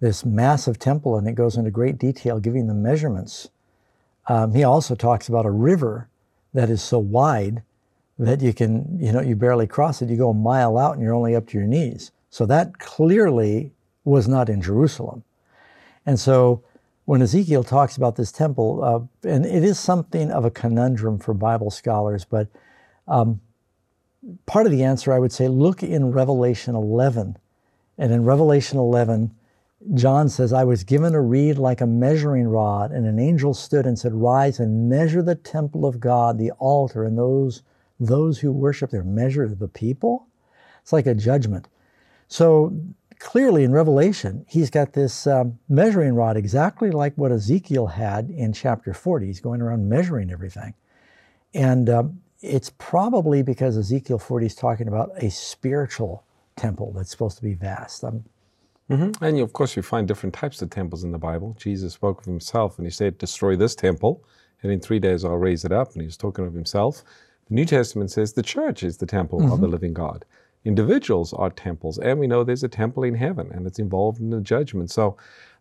this massive temple, and it goes into great detail giving the measurements. Um, he also talks about a river that is so wide that you can, you know, you barely cross it. You go a mile out and you're only up to your knees. So that clearly was not in Jerusalem. And so when Ezekiel talks about this temple, uh, and it is something of a conundrum for Bible scholars, but um, part of the answer I would say look in Revelation 11. And in Revelation 11, John says, I was given a reed like a measuring rod, and an angel stood and said, Rise and measure the temple of God, the altar, and those, those who worship there. Measure the people? It's like a judgment. So clearly in Revelation, he's got this um, measuring rod exactly like what Ezekiel had in chapter 40. He's going around measuring everything. And um, it's probably because Ezekiel 40 is talking about a spiritual temple that's supposed to be vast. Um,
Mm-hmm. And you, of course, you find different types of temples in the Bible. Jesus spoke of himself and he said, Destroy this temple, and in three days I'll raise it up. And he was talking of himself. The New Testament says the church is the temple mm-hmm. of the mm-hmm. living God. Individuals are temples, and we know there's a temple in heaven, and it's involved in the judgment. So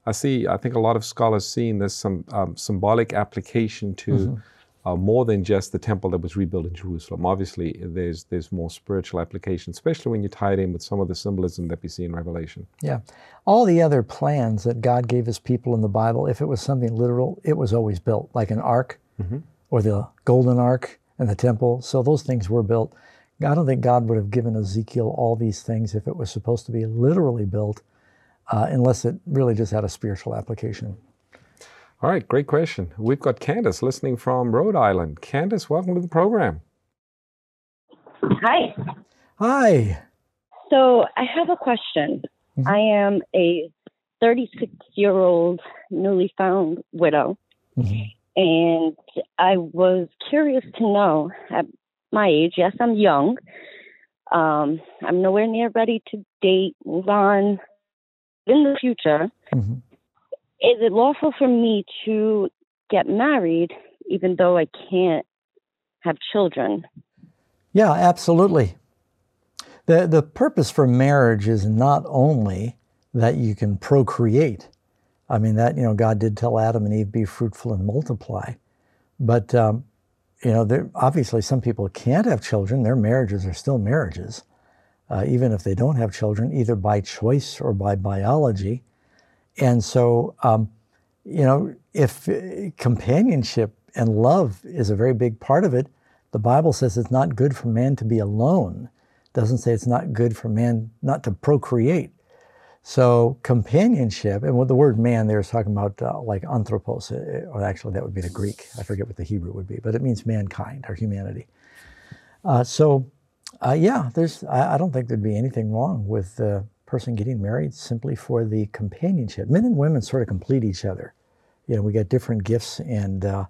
I see, I think a lot of scholars seeing this some um, symbolic application to. Mm-hmm uh, more than just the temple that was rebuilt in Jerusalem. Obviously, there's there's more spiritual application, especially when you tie it in with some of the symbolism that we see in Revelation.
Yeah, all the other plans that God gave His people in the Bible, if it was something literal, it was always built, like an ark mm-hmm. or the golden ark and the temple. So those things were built. I don't think God would have given Ezekiel all these things if it was supposed to be literally built, uh, unless it really just had a spiritual application.
All right, great question. We've got Candace listening from Rhode Island. Candace, welcome to the program.
Hi.
Hi.
So I have a question. Mm-hmm. I am a 36 year old newly found widow. Mm-hmm. And I was curious to know at my age, yes, I'm young. Um, I'm nowhere near ready to date, move on in the future. Mm-hmm is it lawful for me to get married even though I can't have children?
Yeah, absolutely. The, the purpose for marriage is not only that you can procreate. I mean, that, you know, God did tell Adam and Eve, be fruitful and multiply. But, um, you know, there, obviously some people can't have children. Their marriages are still marriages, uh, even if they don't have children, either by choice or by biology. And so, um, you know, if uh, companionship and love is a very big part of it, the Bible says it's not good for man to be alone. It doesn't say it's not good for man not to procreate. So companionship, and what the word man there is talking about, uh, like anthropos, uh, or actually that would be the Greek. I forget what the Hebrew would be, but it means mankind or humanity. Uh, so, uh, yeah, there's. I, I, don't think there'd be anything wrong with uh, person getting married simply for the companionship. Men and women sort of complete each other. You know, we got different gifts, and uh,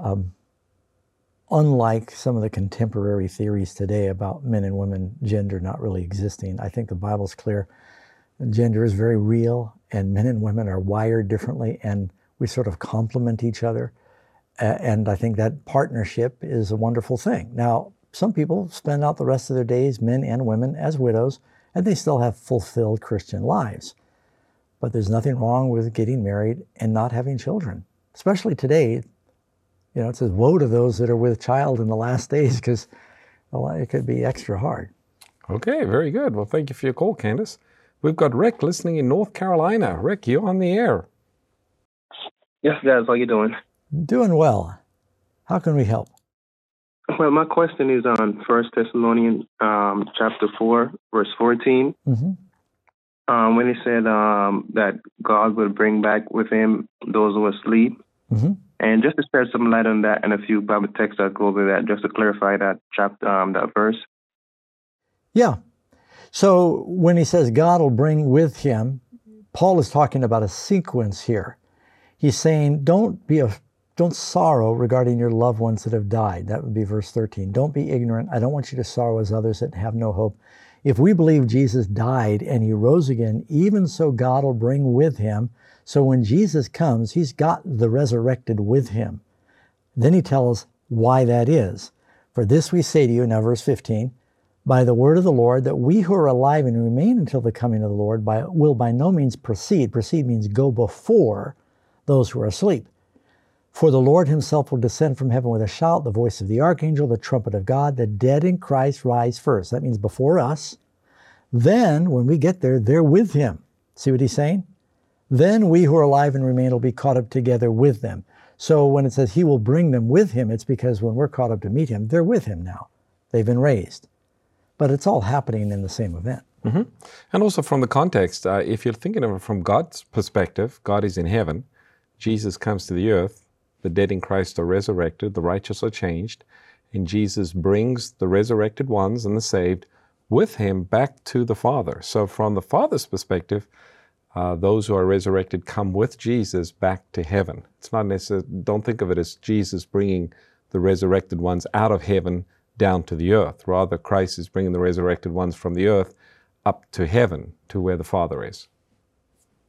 um, unlike some of the contemporary theories today about men and women gender not really existing, I think the Bible's clear. Gender is very real, and men and women are wired differently, and we sort of complement each other. and I think that partnership is a wonderful thing. Now, some people spend out the rest of their days, men and women, as widows and they still have fulfilled Christian lives. But there's nothing wrong with getting married and not having children, especially today. You know, it says, woe to those that are with child in the last days because it could be extra hard.
Okay, very good. Well, thank you for your call, Candace. We've got Rick listening in North Carolina. Rick, you're on the air.
Yes, guys. How you doing?
Doing well. How can we help?
Well, my question is on First Thessalonians um, chapter four, verse 14 mm-hmm. um, when he said um, that God will bring back with Him those who are asleep. Mm-hmm. And just to shed some light on that, and a few Bible texts that go over that, just to clarify that chapter, um, that verse.
Yeah. So when he says God will bring with Him, Paul is talking about a sequence here. He's saying, don't be a don't sorrow regarding your loved ones that have died. That would be verse 13. Don't be ignorant. I don't want you to sorrow as others that have no hope. If we believe Jesus died and he rose again, even so God will bring with him. So when Jesus comes, he's got the resurrected with him. Then he tells why that is. For this we say to you, now verse 15, by the word of the Lord, that we who are alive and remain until the coming of the Lord by, will by no means proceed. Proceed means go before those who are asleep. For the Lord himself will descend from heaven with a shout, the voice of the archangel, the trumpet of God. The dead in Christ rise first. That means before us. Then, when we get there, they're with him. See what he's saying? Then we who are alive and remain will be caught up together with them. So when it says he will bring them with him, it's because when we're caught up to meet him, they're with him now. They've been raised. But it's all happening in the same event.
Mm-hmm. And also from the context, uh, if you're thinking of it from God's perspective, God is in heaven, Jesus comes to the earth, the dead in Christ are resurrected, the righteous are changed, and Jesus brings the resurrected ones and the saved with him back to the Father. So, from the Father's perspective, uh, those who are resurrected come with Jesus back to heaven. It's not necessarily, don't think of it as Jesus bringing the resurrected ones out of heaven down to the earth. Rather, Christ is bringing the resurrected ones from the earth up to heaven, to where the Father is.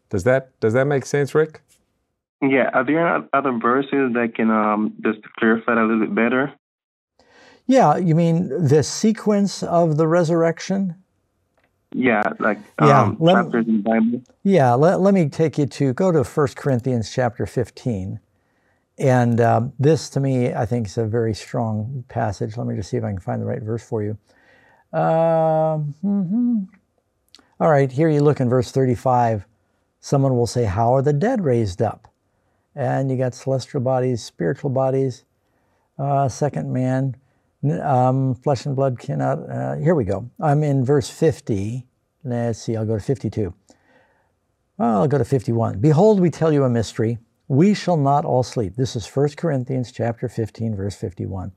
Does that does that make sense, Rick?
Yeah. Are there other verses that can um, just clarify that a little bit better?
Yeah, you mean the sequence of the resurrection?
Yeah, like yeah, um, let, chapters in the Bible.
Yeah, let, let me take you to go to 1 Corinthians chapter 15. And um, this, to me, I think is a very strong passage. Let me just see if I can find the right verse for you. Uh, mm-hmm. All right, here you look in verse 35. Someone will say, How are the dead raised up? And you got celestial bodies, spiritual bodies, uh, second man, um, flesh and blood cannot. Uh, here we go. I'm in verse 50. Let's see, I'll go to 52. Well, I'll go to 51. Behold, we tell you a mystery. We shall not all sleep. This is 1 Corinthians chapter 15, verse 51.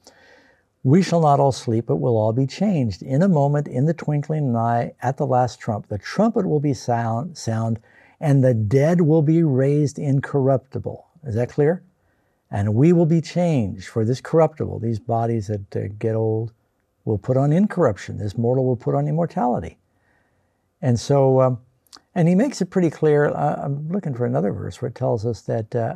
We shall not all sleep, but will all be changed. In a moment, in the twinkling of an eye, at the last trump, the trumpet will be sound, sound, and the dead will be raised incorruptible. Is that clear? And we will be changed for this corruptible, these bodies that uh, get old will put on incorruption. This mortal will put on immortality. And so, um, and he makes it pretty clear. Uh, I'm looking for another verse where it tells us that uh,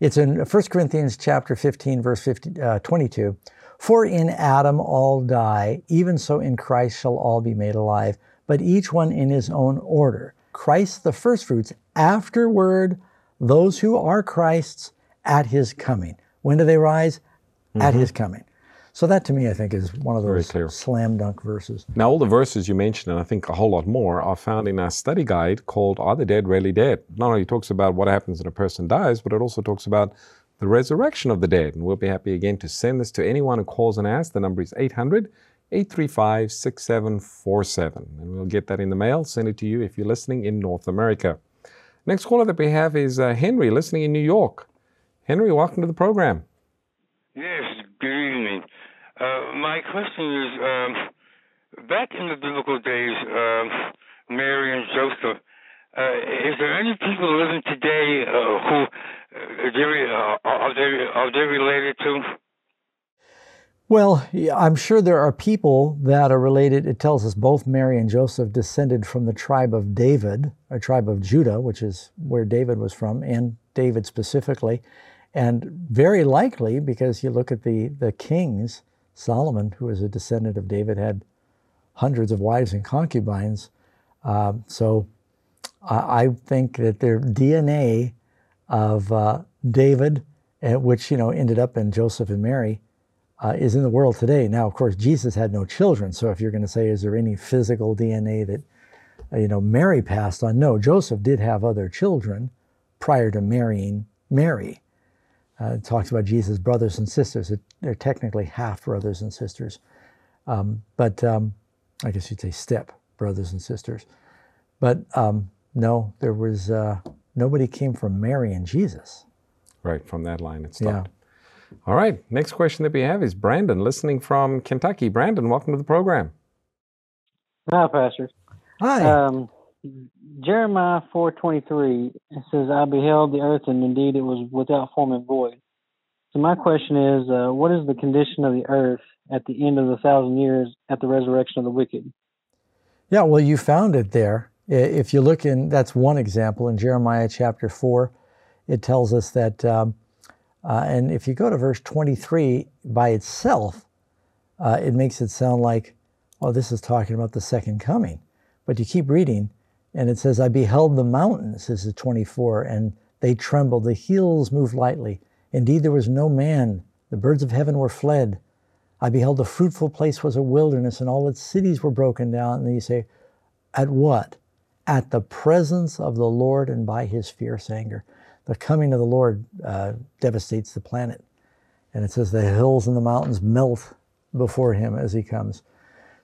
it's in 1 Corinthians chapter 15, verse 50, uh, 22. For in Adam all die, even so in Christ shall all be made alive, but each one in his own order. Christ the firstfruits, afterward those who are Christ's at his coming. When do they rise? Mm-hmm. At his coming. So that to me, I think, is one of those slam dunk verses.
Now, all the verses you mentioned, and I think a whole lot more, are found in our study guide called Are the Dead Really Dead? Not only talks about what happens when a person dies, but it also talks about the resurrection of the dead. And we'll be happy again to send this to anyone who calls and asks. The number is 800 835 6747. And we'll get that in the mail, send it to you if you're listening in North America. Next caller that we have is uh, Henry, listening in New York. Henry, welcome to the program.
Yes, good evening. Uh, my question is um, back in the biblical days, um, Mary and Joseph, uh, is there any people living today uh, who uh, are, they, are they related to?
Well, I'm sure there are people that are related. It tells us both Mary and Joseph descended from the tribe of David, a tribe of Judah, which is where David was from, and David specifically. And very likely, because you look at the, the kings, Solomon, who was a descendant of David, had hundreds of wives and concubines. Uh, so I think that their DNA of uh, David, eh, which you know ended up in Joseph and Mary, uh, is in the world today. Now, of course, Jesus had no children, so if you're going to say, is there any physical DNA that uh, you know Mary passed on? No, Joseph did have other children prior to marrying Mary. Uh, it talks about Jesus' brothers and sisters. they're technically half brothers and sisters, um, but um, I guess you'd say step brothers and sisters. But um, no, there was uh, nobody came from Mary and Jesus.
Right, from that line it stopped. Yeah. All right, next question that we have is Brandon, listening from Kentucky. Brandon, welcome to the program.
Hi, Pastor.
Hi.
Jeremiah 4.23, it says, I beheld the earth, and indeed it was without form and void. So my question is, uh, what is the condition of the earth at the end of the thousand years at the resurrection of the wicked?
Yeah, well, you found it there. If you look in, that's one example in Jeremiah chapter 4, it tells us that, um, uh, and if you go to verse 23 by itself, uh, it makes it sound like, oh, this is talking about the second coming. But you keep reading, and it says, I beheld the mountains, this is 24, and they trembled, the hills moved lightly. Indeed, there was no man, the birds of heaven were fled. I beheld the fruitful place was a wilderness, and all its cities were broken down. And then you say, At what? at the presence of the Lord and by his fierce anger. The coming of the Lord uh, devastates the planet. And it says the hills and the mountains melt before him as he comes.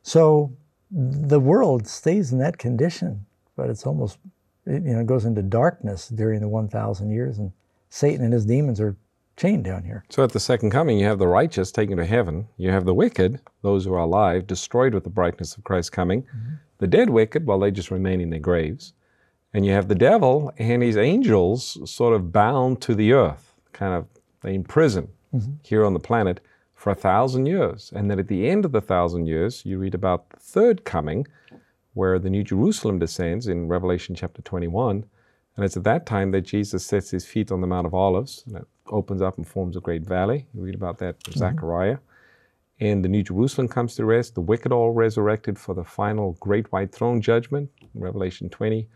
So the world stays in that condition, but it's almost, it, you know, it goes into darkness during the 1,000 years, and Satan and his demons are chained down here.
So at the second coming, you have the righteous taken to heaven. You have the wicked, those who are alive, destroyed with the brightness of Christ's coming. Mm-hmm. The dead wicked, well, they just remain in their graves. And you have the devil and his angels sort of bound to the earth, kind of in prison mm-hmm. here on the planet for a thousand years. And then at the end of the thousand years, you read about the third coming, where the New Jerusalem descends in Revelation chapter 21. And it's at that time that Jesus sets his feet on the Mount of Olives, and it opens up and forms a great valley. You read about that in mm-hmm. Zechariah. And the New Jerusalem comes to rest, the wicked all resurrected for the final great white throne judgment, in Revelation 20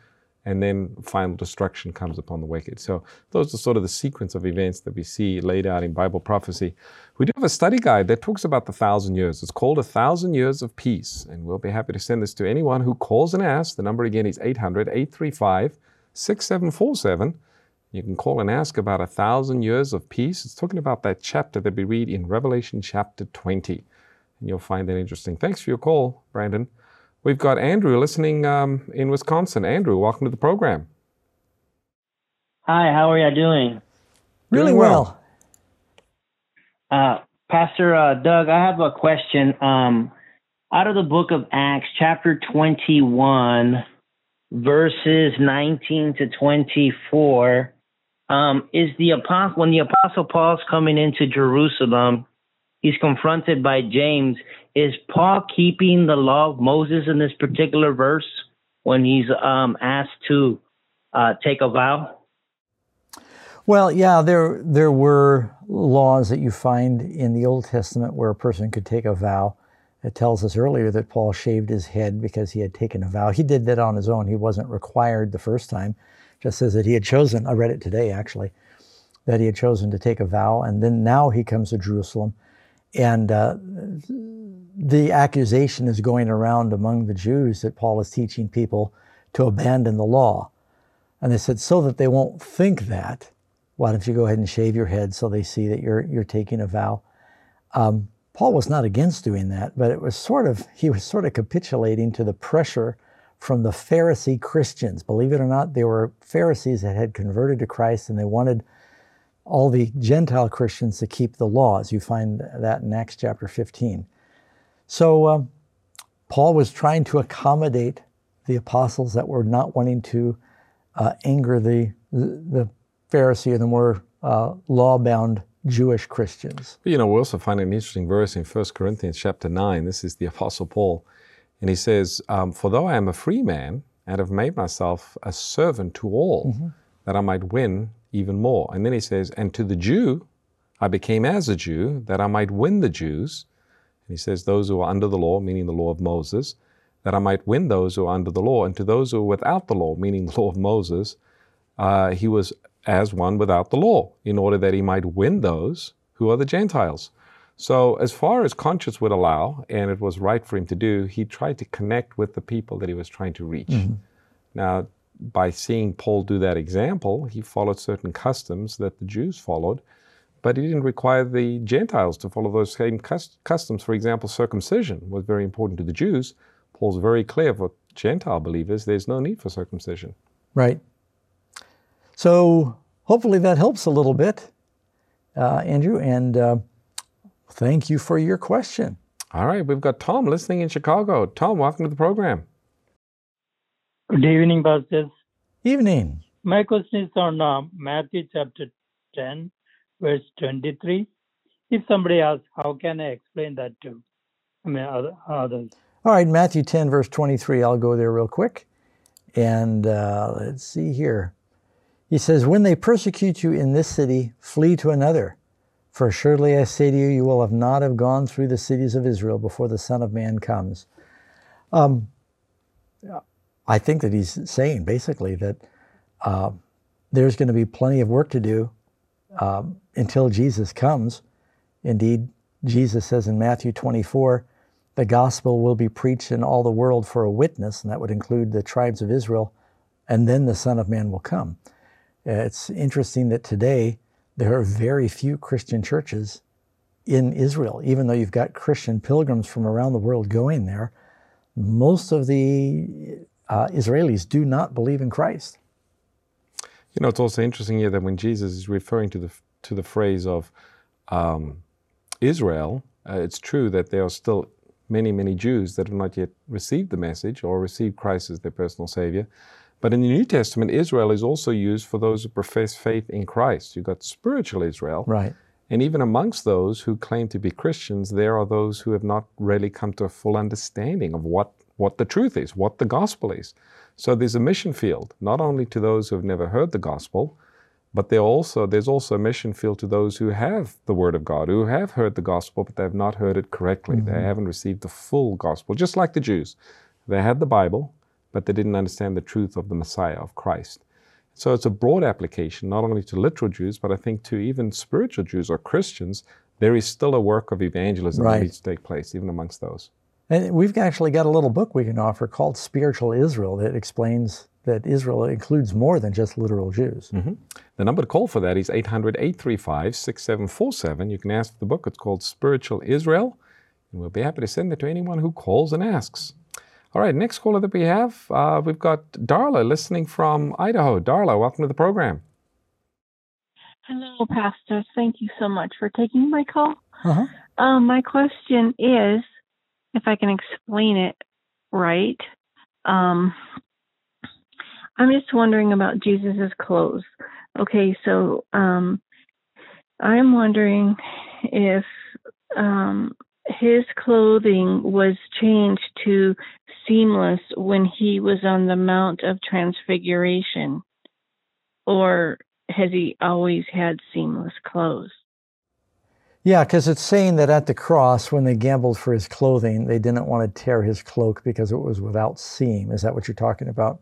and then final destruction comes upon the wicked. So those are sort of the sequence of events that we see laid out in Bible prophecy. We do have a study guide that talks about the thousand years. It's called A Thousand Years of Peace, and we'll be happy to send this to anyone who calls and asks. The number again is 800 835 6747. You can call and ask about a thousand years of peace. It's talking about that chapter that we read in Revelation chapter 20. And you'll find that interesting. Thanks for your call, Brandon. We've got Andrew listening um, in Wisconsin. Andrew, welcome to the program.
Hi, how are you doing?
Really well.
Uh, Pastor uh, Doug, I have a question. Um, out of the book of Acts, chapter 21, verses 19 to 24, um, is the apostle when the apostle Paul's coming into Jerusalem, he's confronted by James. Is Paul keeping the law of Moses in this particular verse when he's um, asked to uh, take a vow?
Well, yeah, there there were laws that you find in the Old Testament where a person could take a vow. It tells us earlier that Paul shaved his head because he had taken a vow. He did that on his own. He wasn't required the first time. Just says that he had chosen. I read it today actually, that he had chosen to take a vow, and then now he comes to Jerusalem, and uh, the accusation is going around among the Jews that Paul is teaching people to abandon the law. And they said, so that they won't think that, why don't you go ahead and shave your head so they see that you're, you're taking a vow? Um, Paul was not against doing that, but it was sort of, he was sort of capitulating to the pressure from the Pharisee Christians. Believe it or not, they were Pharisees that had converted to Christ and they wanted all the Gentile Christians to keep the laws. You find that in Acts chapter 15. So um, Paul was trying to accommodate the apostles that were not wanting to uh, anger the, the Pharisee or the more uh, law-bound Jewish Christians.
You know, we also find an interesting verse in 1 Corinthians chapter 9. This is the Apostle Paul. And he says, um, For though I am a free man, and have made myself a servant to all, mm-hmm. That I might win even more. And then he says, And to the Jew I became as a Jew, that I might win the Jews. And he says, Those who are under the law, meaning the law of Moses, that I might win those who are under the law. And to those who are without the law, meaning the law of Moses, uh, he was as one without the law, in order that he might win those who are the Gentiles. So, as far as conscience would allow, and it was right for him to do, he tried to connect with the people that he was trying to reach. Mm-hmm. Now, by seeing Paul do that example, he followed certain customs that the Jews followed, but he didn't require the Gentiles to follow those same customs. For example, circumcision was very important to the Jews. Paul's very clear for Gentile believers there's no need for circumcision.
Right. So hopefully that helps a little bit, uh, Andrew, and uh, thank you for your question.
All right, we've got Tom listening in Chicago. Tom, welcome to the program.
Good evening, pastors.
Evening.
My question is on uh, Matthew chapter 10, verse 23. If somebody asks, how can I explain that to I mean, others?
All right, Matthew 10, verse 23. I'll go there real quick. And uh, let's see here. He says, When they persecute you in this city, flee to another. For assuredly I say to you, you will have not have gone through the cities of Israel before the Son of Man comes. Um, I think that he's saying basically that uh, there's going to be plenty of work to do um, until Jesus comes. Indeed, Jesus says in Matthew 24, the gospel will be preached in all the world for a witness, and that would include the tribes of Israel, and then the Son of Man will come. It's interesting that today there are very few Christian churches in Israel, even though you've got Christian pilgrims from around the world going there. most of the uh, Israelis do not believe in Christ.
You know, it's also interesting here that when Jesus is referring to the to the phrase of um, Israel, uh, it's true that there are still many, many Jews that have not yet received the message or received Christ as their personal Savior. But in the New Testament, Israel is also used for those who profess faith in Christ. You've got spiritual Israel.
Right.
And even amongst those who claim to be Christians, there are those who have not really come to a full understanding of what, what the truth is, what the gospel is. So there's a mission field, not only to those who have never heard the gospel, but there also there's also a mission field to those who have the word of God, who have heard the gospel, but they have not heard it correctly. Mm-hmm. They haven't received the full gospel, just like the Jews. They had the Bible, but they didn't understand the truth of the Messiah, of Christ. So it's a broad application, not only to literal Jews, but I think to even spiritual Jews or Christians. There is still a work of evangelism right. that needs to take place, even amongst those.
And we've actually got a little book we can offer called Spiritual Israel that explains that Israel includes more than just literal Jews.
Mm-hmm. The number to call for that is 800 835 6747. You can ask for the book. It's called Spiritual Israel. And we'll be happy to send it to anyone who calls and asks. All right, next caller that we have, uh, we've got Darla listening from Idaho. Darla, welcome to the program.
Hello, Pastor. Thank you so much for taking my call. Uh-huh. Um, my question is if I can explain it right. Um, I'm just wondering about Jesus's clothes. Okay, so um, I'm wondering if um, his clothing was changed to seamless when he was on the Mount of Transfiguration, or has he always had seamless clothes?
Yeah, because it's saying that at the cross, when they gambled for his clothing, they didn't want to tear his cloak because it was without seam. Is that what you're talking about?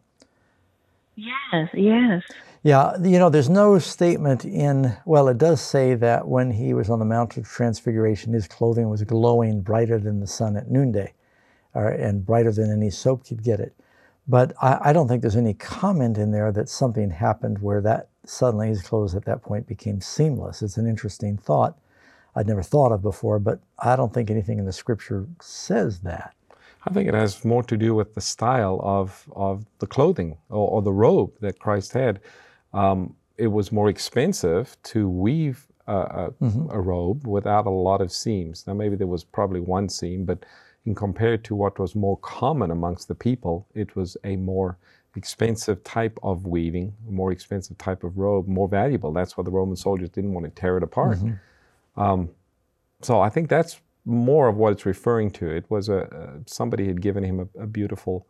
Yes, yes.
Yeah, you know, there's no statement in, well, it does say that when he was on the Mount of Transfiguration, his clothing was glowing brighter than the sun at noonday, or, and brighter than any soap could get it. But I, I don't think there's any comment in there that something happened where that suddenly his clothes at that point became seamless. It's an interesting thought I'd never thought of before, but I don't think anything in the scripture says that.
I think it has more to do with the style of, of the clothing or, or the robe that Christ had. Um, it was more expensive to weave a, a, mm-hmm. a, robe without a lot of seams. Now, maybe there was probably one seam, but in compared to what was more common amongst the people, it was a more expensive type of weaving, a more expensive type of robe, more valuable. That's why the Roman soldiers didn't want to tear it apart. Mm-hmm. Um, so I think that's more of what it's referring to. It was a, uh, somebody had given him a, a beautiful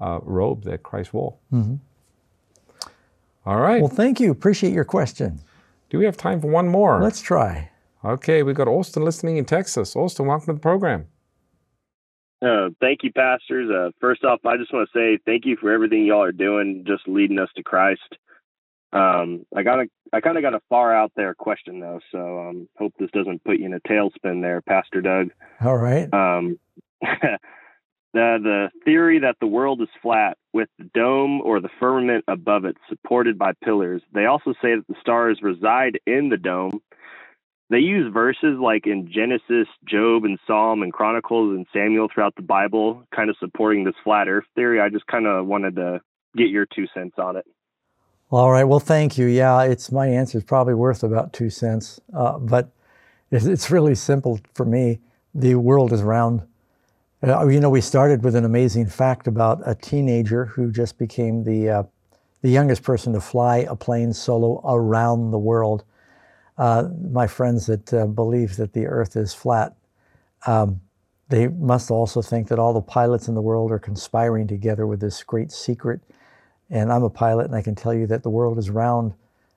uh, robe that Christ wore. Mm-hmm. All right.
Well, thank you. Appreciate your question.
Do we have time for one more?
Let's try.
Okay, we've got Austin listening in Texas. Austin, welcome to the program.
Uh, thank you, pastors. Uh, first off, I just want to say thank you for everything y'all are doing, just leading us to Christ. Um, I got a, I kind of got a far out there question though, so um, hope this doesn't put you in a tailspin there, Pastor Doug.
All right.
Um, the the theory that the world is flat with the dome or the firmament above it supported by pillars. They also say that the stars reside in the dome. They use verses like in Genesis, Job, and Psalm, and Chronicles, and Samuel throughout the Bible, kind of supporting this flat Earth theory. I just kind of wanted to get your two cents on it.
All right. Well, thank you. Yeah, it's my answer is probably worth about two cents, uh, but it's, really simple for me. The world is round. Uh, you know, we started with an amazing fact about a teenager who just became the uh, the youngest person to fly a plane solo around the world. Uh, my friends that uh, believe that the Earth is flat, um, they must also think that all the pilots in the world are conspiring together with this great secret and I'm a pilot, and I can tell you that the world is round.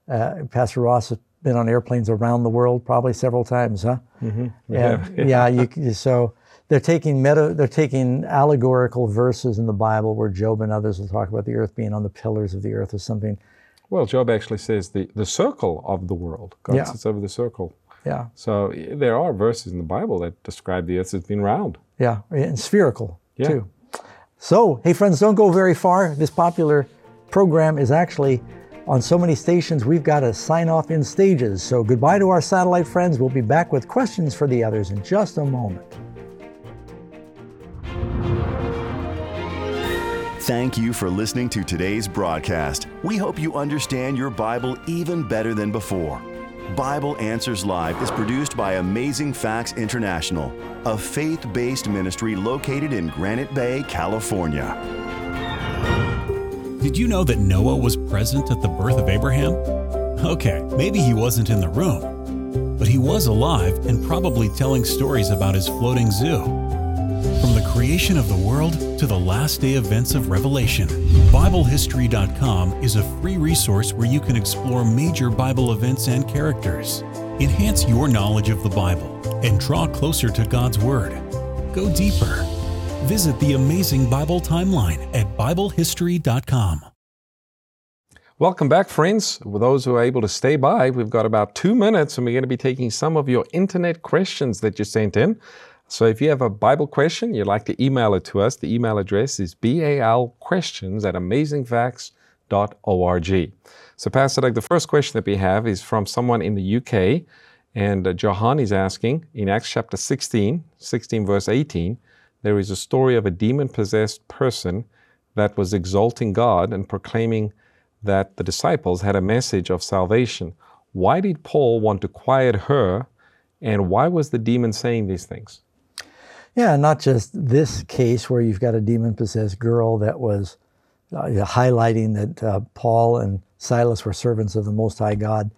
Uh, Pastor Ross has been on airplanes around the world probably several times, huh? Mm-hmm. Yeah, yeah. You, so they're taking meta, they're taking allegorical verses in the Bible where Job and others will talk about the earth being on the pillars of the earth or something.
Well, Job actually says the, the circle of the world. God yeah. sits over the circle.
Yeah.
So there are verses in the Bible that describe the earth as being round.
Yeah, and spherical yeah. too. So, hey friends, don't go very far. This popular program is actually on so many stations, we've got to sign off in stages. So goodbye to our satellite friends. We'll be back with questions for the others in just a moment.
Thank you for listening to today's broadcast. We hope you understand your Bible even better than before. Bible Answers Live is produced by Amazing Facts International, a faith based ministry located in Granite Bay, California.
Did you know that Noah was present at the birth of Abraham? Okay, maybe he wasn't in the room, but he was alive and probably telling stories about his floating zoo. From the creation of the world to the last day events of Revelation, BibleHistory.com is a free resource where you can explore major Bible events and characters. Enhance your knowledge of the Bible and draw closer to God's Word. Go deeper. Visit the amazing Bible timeline at BibleHistory.com.
Welcome back, friends. For those who are able to stay by, we've got about two minutes and we're going to be taking some of your internet questions that you sent in. So if you have a Bible question, you'd like to email it to us. The email address is balquestions at amazingfacts.org. So, Pastor Doug, the first question that we have is from someone in the UK, and uh, Johan is asking in Acts chapter 16, 16 verse 18, there is a story of a demon possessed person that was exalting God and proclaiming that the disciples had a message of salvation. Why did Paul want to quiet her, and why was the demon saying these things?
Yeah, not just this case where you've got a demon possessed girl that was uh, highlighting that uh, Paul and Silas were servants of the Most High God.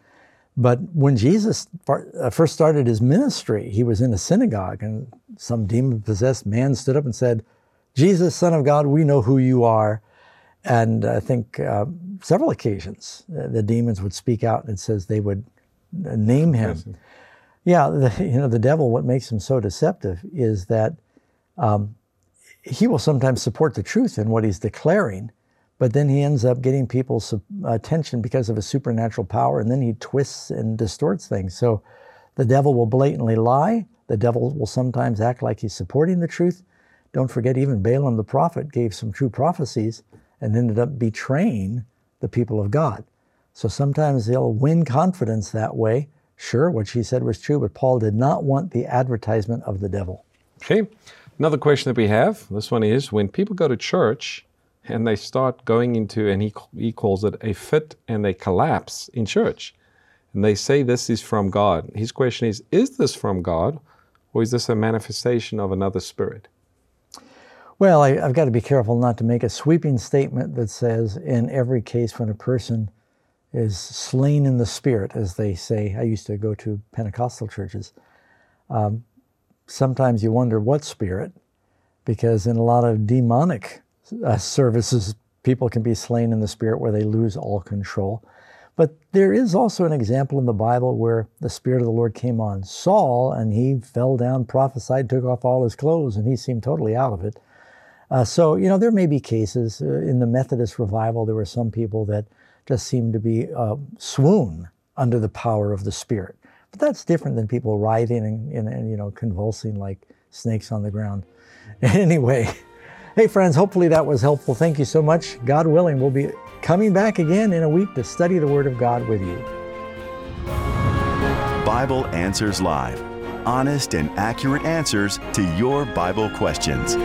But when Jesus uh, first started his ministry, he was in a synagogue and some demon possessed man stood up and said, Jesus, Son of God, we know who you are. And I think uh, several occasions uh, the demons would speak out and it says they would uh, name him. Yeah, the, you know, the devil, what makes him so deceptive is that um, he will sometimes support the truth in what he's declaring, but then he ends up getting people's attention because of a supernatural power, and then he twists and distorts things. So the devil will blatantly lie. The devil will sometimes act like he's supporting the truth. Don't forget, even Balaam the prophet gave some true prophecies and ended up betraying the people of God. So sometimes they'll win confidence that way Sure, what she said was true, but Paul did not want the advertisement of the devil.
Okay. Another question that we have this one is when people go to church and they start going into, and he, he calls it a fit and they collapse in church, and they say this is from God. His question is Is this from God, or is this a manifestation of another spirit?
Well, I, have got to be careful not to make a sweeping statement that says in every case when a person is slain in the spirit, as they say. I used to go to Pentecostal churches. Um, sometimes you wonder what spirit, because in a lot of demonic uh, services, people can be slain in the spirit where they lose all control. But there is also an example in the Bible where the Spirit of the Lord came on Saul and he fell down, prophesied, took off all his clothes, and he seemed totally out of it. Uh, so, you know, there may be cases. Uh, in the Methodist revival, there were some people that just seemed to be uh, swoon under the power of the Spirit. But that's different than people writhing and, and, and, you know convulsing like snakes on the ground. anyway, hey friends, hopefully that was helpful. Thank you so much. God willing, we'll be coming back again in a week to study the Word of God with you.
Bible Answers Live. Honest and accurate answers to your Bible questions.